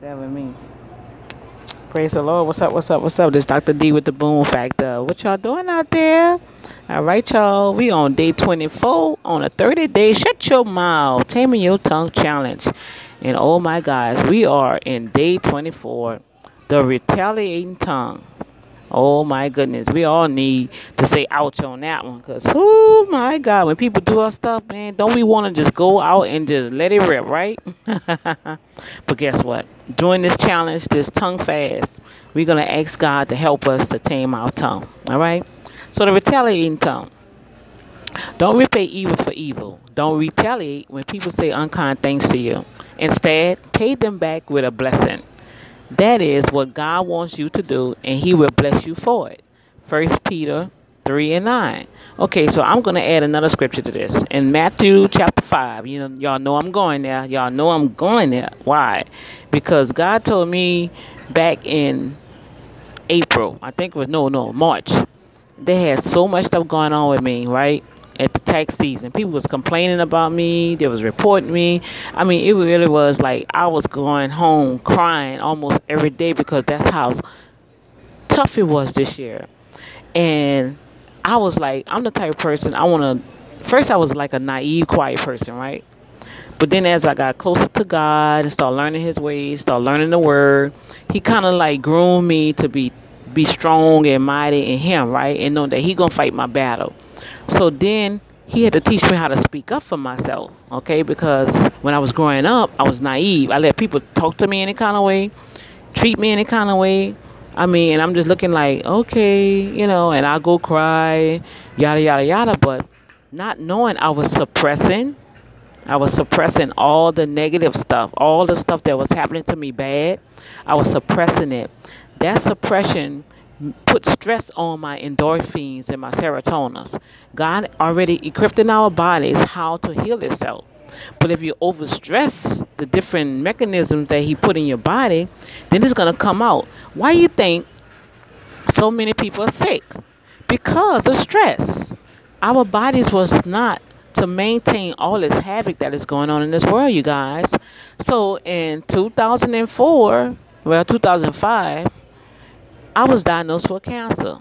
That with me. Praise the Lord. What's up? What's up? What's up? This Dr. D with the Boom Factor. What y'all doing out there? All right, y'all. We on day 24 on a 30 day shut your mouth, taming your tongue challenge. And oh my gosh, we are in day 24, the retaliating tongue. Oh my goodness, we all need to say ouch on that one, cause oh my God, when people do our stuff, man, don't we want to just go out and just let it rip, right? but guess what? During this challenge, this tongue fast, we're gonna ask God to help us to tame our tongue. All right. So the retaliating tongue. Don't repay evil for evil. Don't retaliate when people say unkind things to you. Instead, pay them back with a blessing. That is what God wants you to do, and He will bless you for it. First Peter 3 and 9. Okay, so I'm going to add another scripture to this. In Matthew chapter 5, you know, y'all know I'm going there. Y'all know I'm going there. Why? Because God told me back in April, I think it was, no, no, March, they had so much stuff going on with me, right? At the tax season. People was complaining about me. They was reporting me. I mean, it really was like I was going home crying almost every day because that's how tough it was this year. And I was like, I'm the type of person I want to. First, I was like a naive, quiet person, right? But then as I got closer to God and started learning His ways, started learning the Word, He kind of like groomed me to be be strong and mighty in Him, right? And know that He gonna fight my battle. So then he had to teach me how to speak up for myself, okay? Because when I was growing up, I was naive. I let people talk to me any kind of way, treat me any kind of way. I mean, I'm just looking like, okay, you know, and I go cry, yada, yada, yada. But not knowing I was suppressing, I was suppressing all the negative stuff, all the stuff that was happening to me bad. I was suppressing it. That suppression put stress on my endorphins and my serotonins. God already equipped in our bodies how to heal itself. But if you overstress the different mechanisms that He put in your body, then it's going to come out. Why you think so many people are sick? Because of stress. Our bodies was not to maintain all this havoc that is going on in this world, you guys. So in 2004, well, 2005, I was diagnosed with cancer.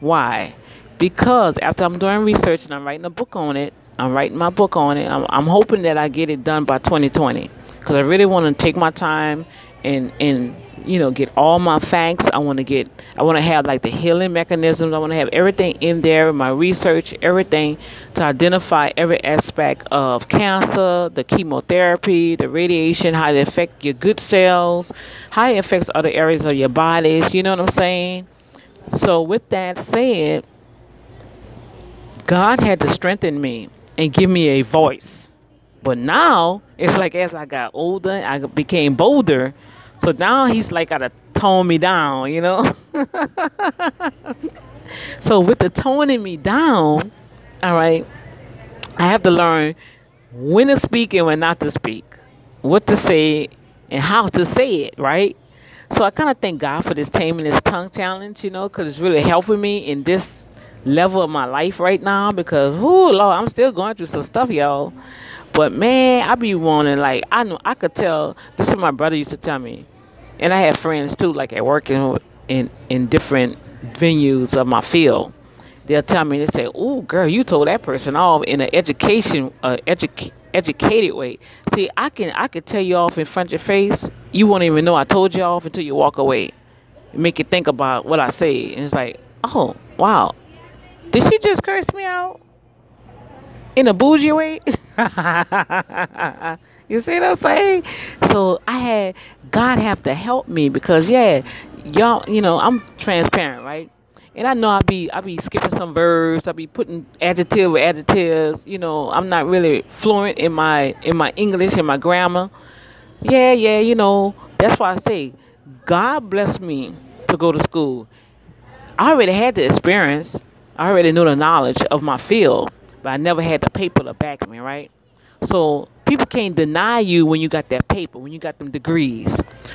Why? Because after I'm doing research and I'm writing a book on it, I'm writing my book on it. I'm, I'm hoping that I get it done by 2020 because I really want to take my time and and you know get all my facts. I want to get I want to have like the healing mechanisms. I want to have everything in there, my research, everything to identify every aspect of cancer, the chemotherapy, the radiation, how it affects your good cells, how it affects other areas of your bodies. You know what I'm saying? So with that said, God had to strengthen me and give me a voice. But now it's like as I got older, I became bolder. So now he's like got to tone me down, you know. so with the toning me down, all right, I have to learn when to speak and when not to speak, what to say and how to say it, right? So I kind of thank God for this taming this tongue challenge, you know, because it's really helping me in this level of my life right now. Because, oh Lord, I'm still going through some stuff, y'all. But man, I be wanting like I know I could tell. This is what my brother used to tell me, and I have friends too, like at work in in, in different venues of my field. They'll tell me they say, "Oh, girl, you told that person off in an education, uh, edu- educated way." See, I can I can tell you off in front of your face. You won't even know I told you off until you walk away. Make you think about what I say, and it's like, "Oh, wow, did she just curse me out in a bougie way?" you see what I'm saying? So I had God have to help me because yeah, y'all, you know, I'm transparent, right? And I know I be I be skipping some verbs, I be putting adjective with adjectives, you know, I'm not really fluent in my in my English and my grammar. Yeah, yeah, you know, that's why I say God bless me to go to school. I already had the experience. I already knew the knowledge of my field, but I never had the paper to back me, right? So people can't deny you when you got that paper, when you got them degrees.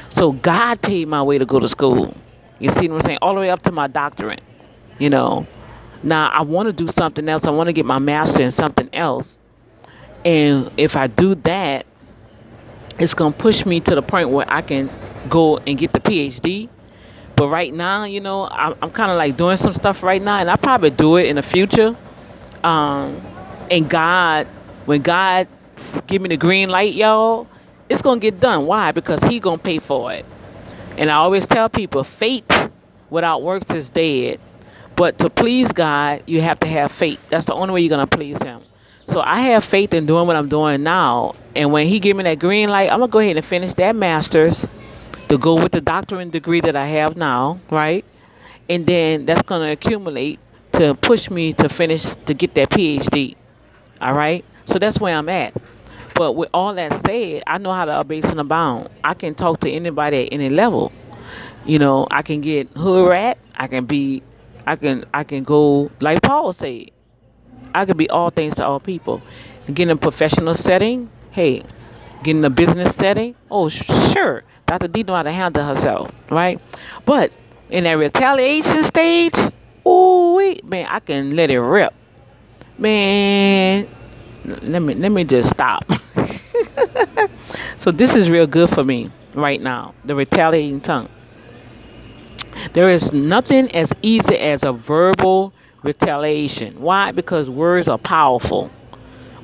So God paid my way to go to school. You see what I'm saying? All the way up to my doctorate. You know. Now I want to do something else. I want to get my master in something else. And if I do that, it's gonna push me to the point where I can go and get the PhD. But right now, you know, I'm, I'm kind of like doing some stuff right now, and I probably do it in the future. Um, and God, when God give me the green light, y'all, it's gonna get done. Why? Because He gonna pay for it. And I always tell people, faith without works is dead. But to please God, you have to have faith. That's the only way you're gonna please Him. So I have faith in doing what I'm doing now. And when He give me that green light, I'm gonna go ahead and finish that master's to go with the doctorate degree that I have now, right? And then that's to accumulate to push me to finish to get that PhD. All right? So that's where I'm at. But with all that said, I know how to abase and abound. I can talk to anybody at any level. You know, I can get hood rat. I can be, I can, I can go like Paul said. I can be all things to all people. Get in a professional setting. Hey, get in a business setting. Oh, sure. Dr. D know how to handle herself, right? But in that retaliation stage, ooh, man, I can let it rip. Man, let me let me just stop. so this is real good for me right now. The retaliating tongue. There is nothing as easy as a verbal retaliation. Why? Because words are powerful.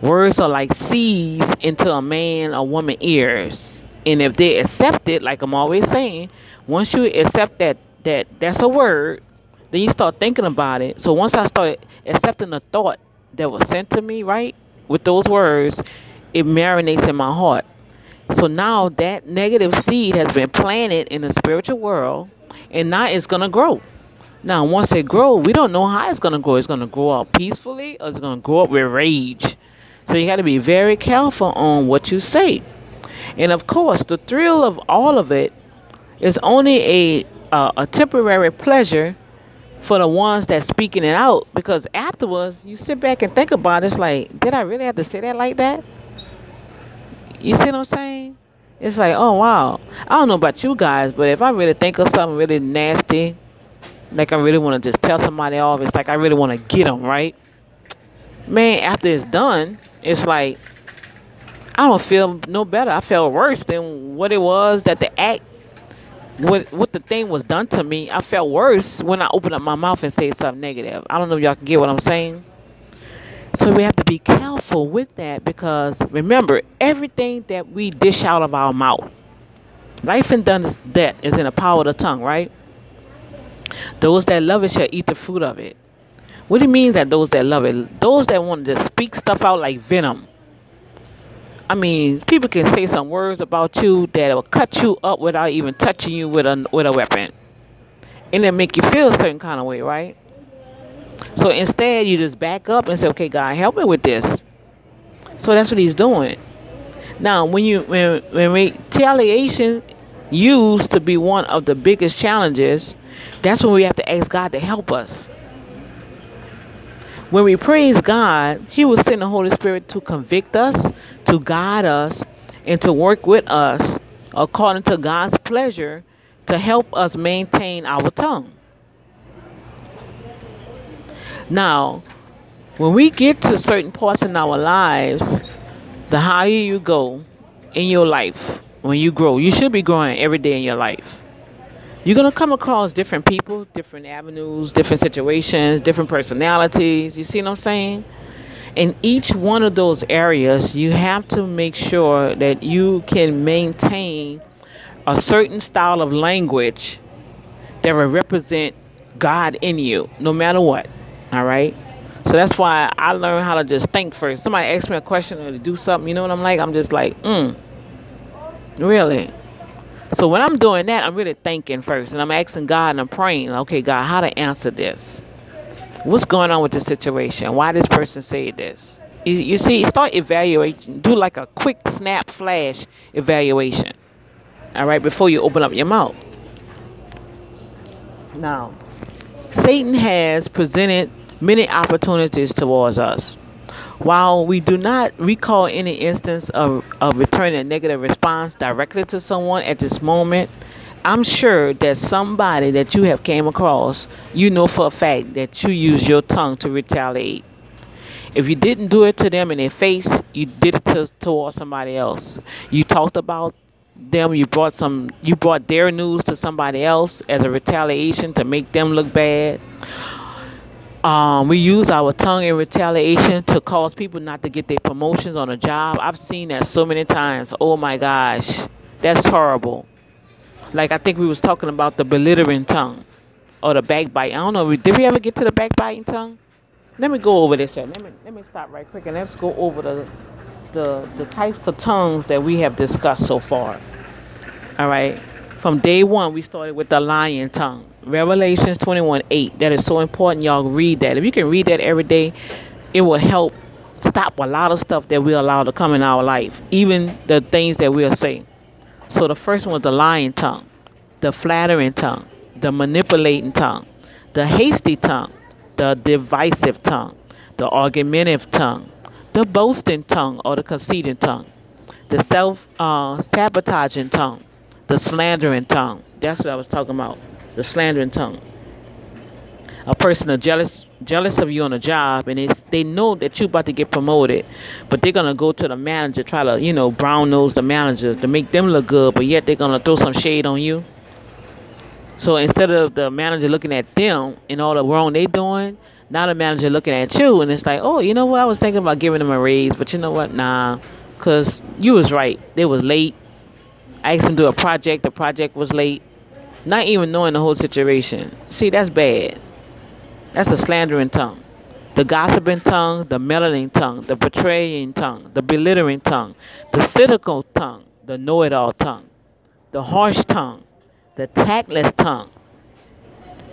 Words are like seeds into a man or woman ears and if they accept it, like I'm always saying, once you accept that that that's a word, then you start thinking about it. So once I started accepting the thought that was sent to me, right, with those words, it marinates in my heart. So now that negative seed has been planted in the spiritual world, and now it's gonna grow. Now, once it grows, we don't know how it's gonna grow. It's gonna grow up peacefully, or it's gonna grow up with rage. So you got to be very careful on what you say. And of course, the thrill of all of it is only a uh, a temporary pleasure for the ones that speaking it out because afterwards you sit back and think about it, it's like, did I really have to say that like that? You see what I'm saying? It's like, oh wow. I don't know about you guys, but if I really think of something really nasty, like I really want to just tell somebody off, it's like I really want to get them, right? Man, after it's done, it's like I don't feel no better. I felt worse than what it was that the act, what what the thing was done to me. I felt worse when I opened up my mouth and said something negative. I don't know if y'all can get what I'm saying. So we have to be careful with that because remember, everything that we dish out of our mouth, life and death is in the power of the tongue, right? Those that love it shall eat the fruit of it. What do you mean that those that love it? Those that want to speak stuff out like venom I mean, people can say some words about you that will cut you up without even touching you with a with a weapon, and it make you feel a certain kind of way, right? So instead, you just back up and say, "Okay, God, help me with this." So that's what He's doing. Now, when you when when retaliation used to be one of the biggest challenges, that's when we have to ask God to help us. When we praise God, He will send the Holy Spirit to convict us, to guide us, and to work with us according to God's pleasure to help us maintain our tongue. Now, when we get to certain parts in our lives, the higher you go in your life, when you grow, you should be growing every day in your life you're going to come across different people, different avenues, different situations, different personalities. You see what I'm saying? In each one of those areas, you have to make sure that you can maintain a certain style of language that will represent God in you, no matter what. All right? So that's why I learned how to just think first. Somebody asks me a question or to do something, you know what I'm like? I'm just like, mm, really? So when I'm doing that, I'm really thinking first, and I'm asking God and I'm praying. Okay, God, how to answer this? What's going on with the situation? Why this person said this? You, see, start evaluating. Do like a quick snap flash evaluation. All right, before you open up your mouth. Now, Satan has presented many opportunities towards us. While we do not recall any instance of, of returning a negative response directly to someone at this moment, I'm sure that somebody that you have came across, you know for a fact that you use your tongue to retaliate. If you didn't do it to them in their face, you did it to, towards somebody else. You talked about them you brought some you brought their news to somebody else as a retaliation to make them look bad um, we use our tongue in retaliation to cause people not to get their promotions on a job. I've seen that so many times. Oh my gosh. That's horrible. Like i think we was talking about the belittling tongue or the backbite. I don't know did we ever get to the backbiting tongue? Let me go over this let me let me stop right quick and let's go over the the the types of tongues that we have discussed so far. All right. From day one, we started with the lion tongue. Revelations 21 8. That is so important. Y'all read that. If you can read that every day, it will help stop a lot of stuff that we allow to come in our life, even the things that we'll say. So the first one was the lying tongue, the flattering tongue, the manipulating tongue, the hasty tongue, the divisive tongue, the argumentative tongue, the boasting tongue or the conceiting tongue, the self uh, sabotaging tongue, the slandering tongue. That's what I was talking about. The slandering tongue. A person is jealous jealous of you on a job and it's, they know that you're about to get promoted, but they're gonna go to the manager, try to, you know, brown nose the manager to make them look good, but yet they're gonna throw some shade on you. So instead of the manager looking at them and all the wrong they doing, now the manager looking at you and it's like, oh, you know what? I was thinking about giving them a raise, but you know what? Nah, because you was right. They was late. I asked them to do a project. The project was late. Not even knowing the whole situation. See, that's bad. That's a slandering tongue. The gossiping tongue, the meddling tongue, the betraying tongue, the belittling tongue, the cynical tongue, the know it all tongue, the harsh tongue, the tactless tongue,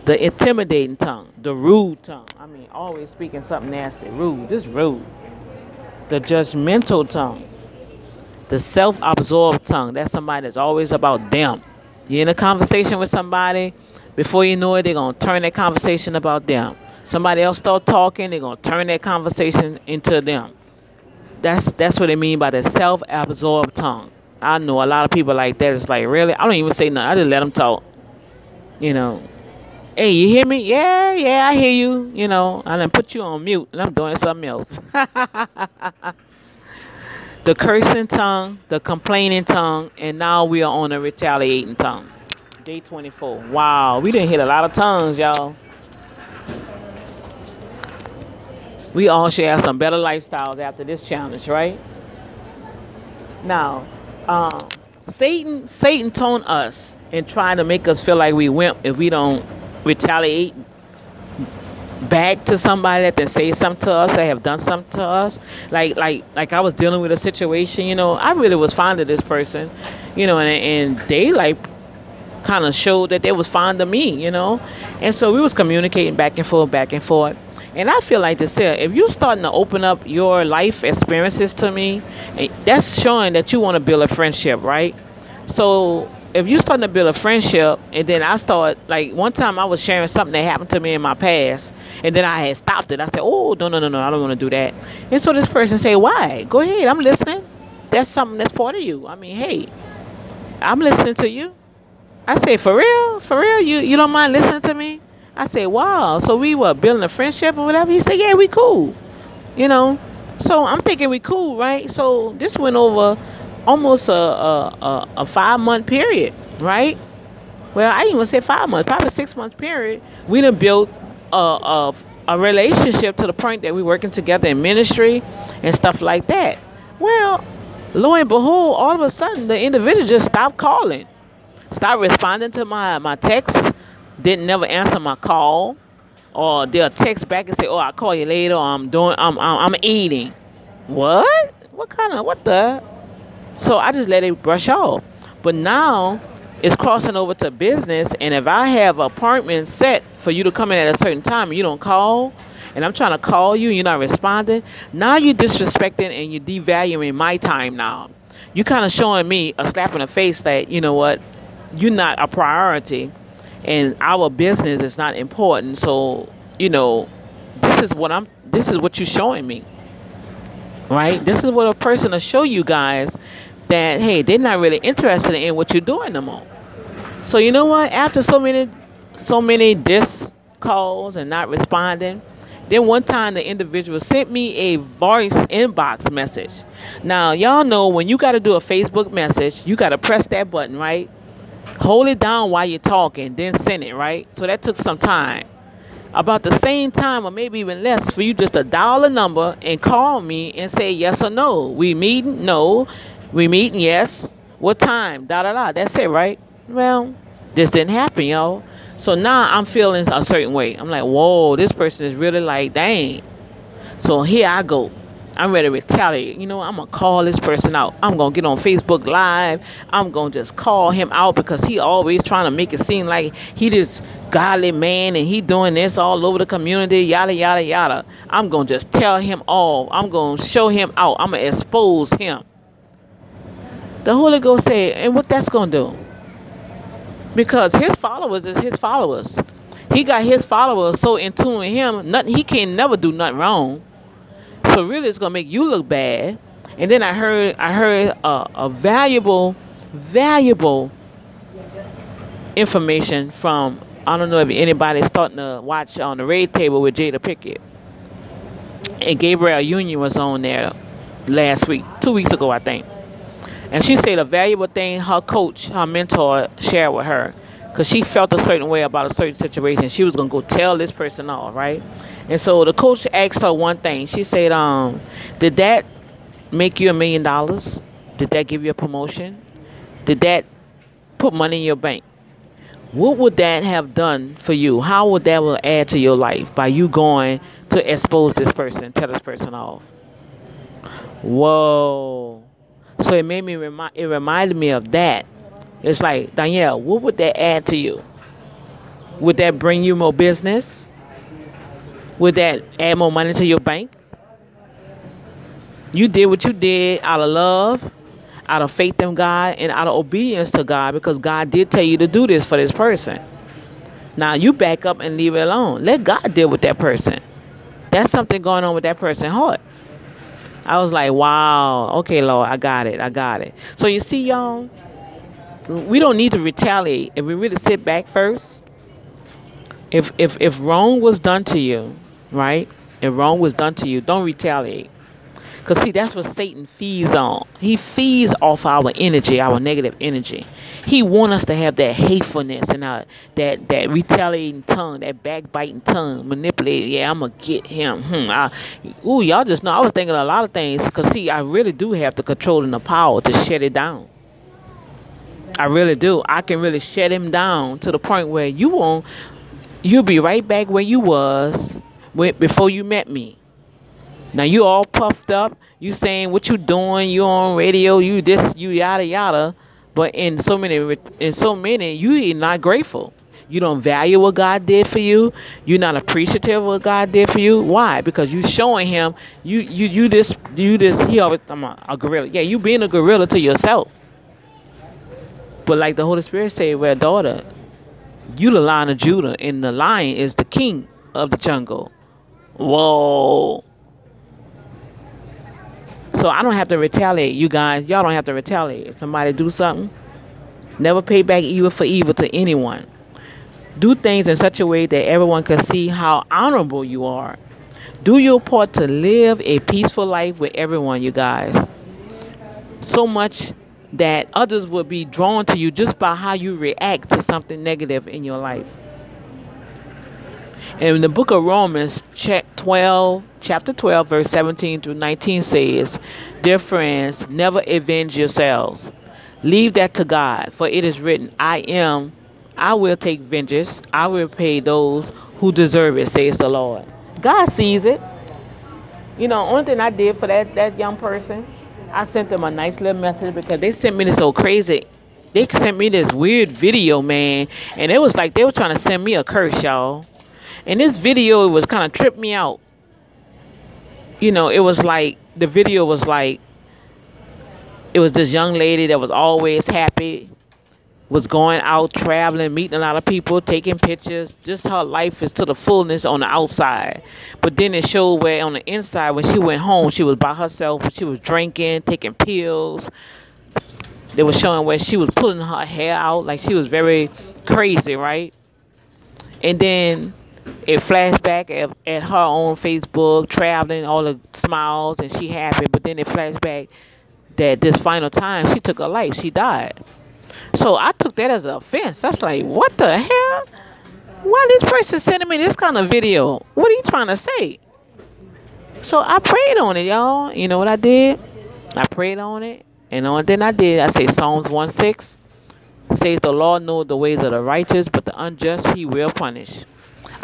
the intimidating tongue, the rude tongue. I mean, always speaking something nasty, rude. This rude. The judgmental tongue, the self-absorbed tongue. That's somebody that's always about them. You're in a conversation with somebody, before you know it, they're gonna turn that conversation about them. Somebody else start talking, they're gonna turn that conversation into them. That's that's what they mean by the self-absorbed tongue. I know a lot of people like that. It's like really, I don't even say nothing. I just let them talk. You know, Hey, you hear me? Yeah, yeah, I hear you. You know, I done put you on mute and I'm doing something else. the cursing tongue, the complaining tongue, and now we are on a retaliating tongue. Day 24. Wow, we didn't hit a lot of tongues, y'all. We all should have some better lifestyles after this challenge, right? Now, um, Satan, Satan told us and trying to make us feel like we wimp if we don't retaliate back to somebody that they say something to us, that have done something to us. Like like like I was dealing with a situation, you know, I really was fond of this person, you know, and and they like kind of showed that they was fond of me, you know, and so we was communicating back and forth, back and forth. And I feel like this here, if you're starting to open up your life experiences to me, eh, that's showing that you want to build a friendship, right? So if you starting to build a friendship and then I start like one time I was sharing something that happened to me in my past and then I had stopped it. I said, Oh no no no no I don't want to do that. And so this person said, Why? Go ahead, I'm listening. That's something that's part of you. I mean, hey, I'm listening to you. I say, For real? For real? You you don't mind listening to me? I said, Wow, so we were building a friendship or whatever? He said, Yeah, we cool. You know. So I'm thinking we cool, right? So this went over almost a, a, a, a five month period, right? Well, I even say five months, probably six months period. We done built a, a, a relationship to the point that we're working together in ministry and stuff like that. Well, lo and behold, all of a sudden the individual just stopped calling, stopped responding to my my text, didn't never answer my call, or they'll text back and say, "Oh, I'll call you later," "I'm doing, I'm I'm, I'm eating." What? What kind of what the? So I just let it brush off. But now it's crossing over to business, and if I have apartments set for you to come in at a certain time and you don't call, and I'm trying to call you and you're not responding, now you're disrespecting and you're devaluing my time now. You're kind of showing me a slap in the face that, you know what, you're not a priority and our business is not important. So, you know, this is what I'm this is what you're showing me. Right? This is what a person will show you guys that hey, they're not really interested in what you're doing no more. So you know what? After so many, so many dis calls and not responding, then one time the individual sent me a voice inbox message. Now, y'all know when you got to do a Facebook message, you got to press that button, right? Hold it down while you're talking, then send it, right? So that took some time. About the same time, or maybe even less, for you just to dial a number and call me and say yes or no. We meeting? No. We meeting? Yes. What time? Da da da. That's it, right? Well, this didn't happen, y'all. So now I'm feeling a certain way. I'm like, whoa, this person is really like, dang. So here I go. I'm ready to retaliate. You know, I'm gonna call this person out. I'm gonna get on Facebook Live. I'm gonna just call him out because he always trying to make it seem like he this godly man and he doing this all over the community. Yada yada yada. I'm gonna just tell him all. I'm gonna show him out. I'm gonna expose him. The Holy Ghost said, and what that's gonna do? Because his followers is his followers. He got his followers so in tune with him, nothing he can never do nothing wrong. So really, it's gonna make you look bad. And then I heard I heard a, a valuable, valuable information from I don't know if anybody's starting to watch on the Red Table with Jada Pinkett. And Gabrielle Union was on there last week, two weeks ago, I think. And she said a valuable thing her coach, her mentor, shared with her. Because she felt a certain way about a certain situation. She was going to go tell this person off, right? And so the coach asked her one thing. She said, um, Did that make you a million dollars? Did that give you a promotion? Did that put money in your bank? What would that have done for you? How would that will add to your life by you going to expose this person, tell this person off? Whoa. So it made me remind it reminded me of that. It's like, Danielle, what would that add to you? Would that bring you more business? Would that add more money to your bank? You did what you did out of love, out of faith in God, and out of obedience to God because God did tell you to do this for this person. Now you back up and leave it alone. Let God deal with that person. That's something going on with that person's heart. I was like, wow, okay, Lord, I got it, I got it. So you see, y'all, we don't need to retaliate if we really sit back first. If if if wrong was done to you, right? If wrong was done to you, don't retaliate. Cause see, that's what Satan feeds on. He feeds off our energy, our negative energy. He want us to have that hatefulness and our, that that retaliating tongue, that backbiting tongue, manipulating. Yeah, I'm gonna get him. Hmm. I, ooh, y'all just know. I was thinking a lot of things. Cause see, I really do have the control and the power to shut it down. I really do. I can really shut him down to the point where you won't. You'll be right back where you was when, before you met me. Now you all puffed up. You saying what you doing? You on radio? You this? You yada yada. But in so many, in so many, you not grateful. You don't value what God did for you. You're not appreciative of what God did for you. Why? Because you showing him you you you this you this. He always I'm a, a gorilla. Yeah, you being a gorilla to yourself. But like the Holy Spirit said, well, daughter, you the lion of Judah, and the lion is the king of the jungle. Whoa. So I don't have to retaliate, you guys. Y'all don't have to retaliate. If somebody do something, never pay back evil for evil to anyone. Do things in such a way that everyone can see how honorable you are. Do your part to live a peaceful life with everyone, you guys. So much that others will be drawn to you just by how you react to something negative in your life. And the book of Romans, 12, chapter 12, verse 17 through 19 says, Dear friends, never avenge yourselves. Leave that to God, for it is written, I am, I will take vengeance, I will pay those who deserve it, says the Lord. God sees it. You know, only thing I did for that, that young person I sent them a nice little message because they sent me this so crazy. They sent me this weird video, man, and it was like they were trying to send me a curse, y'all. And this video it was kind of tripped me out. You know, it was like the video was like it was this young lady that was always happy was going out traveling, meeting a lot of people, taking pictures. Just her life is to the fullness on the outside. But then it showed where on the inside, when she went home, she was by herself. She was drinking, taking pills. They were showing where she was pulling her hair out, like she was very crazy, right? And then it flashback at, at her on Facebook, traveling, all the smiles, and she happy. But then it flashback that this final time she took her life, she died. So I took that as an offense. Was like, what the hell? Why this person sending me this kind of video? What are you trying to say? So I prayed on it, y'all. You know what I did? I prayed on it. And the only thing I did, I say Psalms 1 6 says the Lord knows the ways of the righteous, but the unjust he will punish.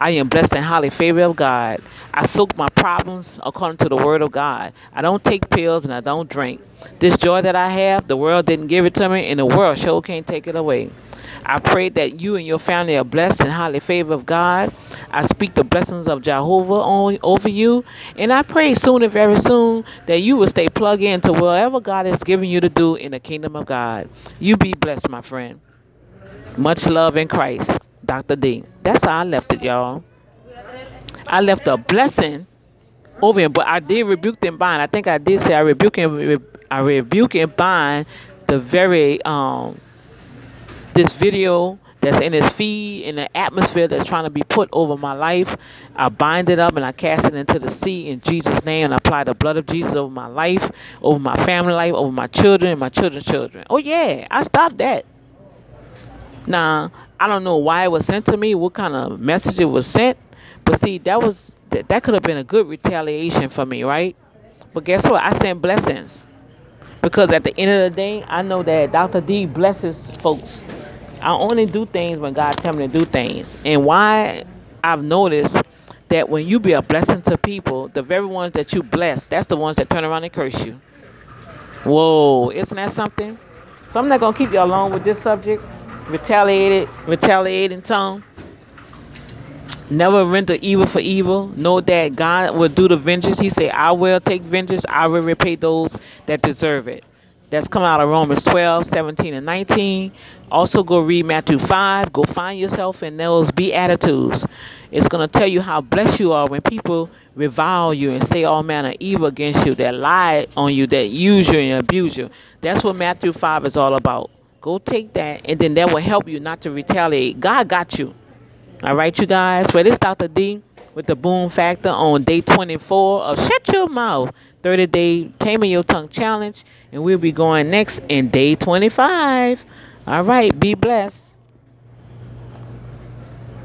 I am blessed and highly favored of God. I soak my problems according to the word of God. I don't take pills and I don't drink. This joy that I have, the world didn't give it to me, and the world sure can't take it away. I pray that you and your family are blessed and highly favored of God. I speak the blessings of Jehovah on, over you. And I pray soon and very soon that you will stay plugged into whatever God has given you to do in the kingdom of God. You be blessed, my friend. Much love in Christ. Dr. D. That's how I left it, y'all. I left a blessing over him, but I did rebuke and bind. I think I did say I rebuke and I rebuke and bind the very um this video that's in his feed in the atmosphere that's trying to be put over my life. I bind it up and I cast it into the sea in Jesus' name and I apply the blood of Jesus over my life, over my family life, over my children and my children's children. Oh yeah, I stopped that. Now I don't know why it was sent to me, what kind of message it was sent, but see, that was that, that could have been a good retaliation for me, right? But guess what? I sent blessings because at the end of the day, I know that Dr. D blesses folks. I only do things when God tell me to do things, and why I've noticed that when you be a blessing to people, the very ones that you bless, that's the ones that turn around and curse you. Whoa, isn't that something? So I'm not gonna keep you along with this subject retaliated, retaliating tongue. Never render evil for evil. Know that God will do the vengeance. He said, I will take vengeance. I will repay those that deserve it. That's coming out of Romans 12, 17, and 19. Also, go read Matthew 5. Go find yourself in those Beatitudes. It's going to tell you how blessed you are when people revile you and say all manner of evil against you, that lie on you, that use you and abuse you. That's what Matthew 5 is all about. Go take that, and then that will help you not to retaliate. God got you. All right, you guys. Well, this Dr. D with the Boom Factor on day 24 of Shut Your Mouth 30 Day Taming Your Tongue Challenge. And we'll be going next in day 25. All right, be blessed.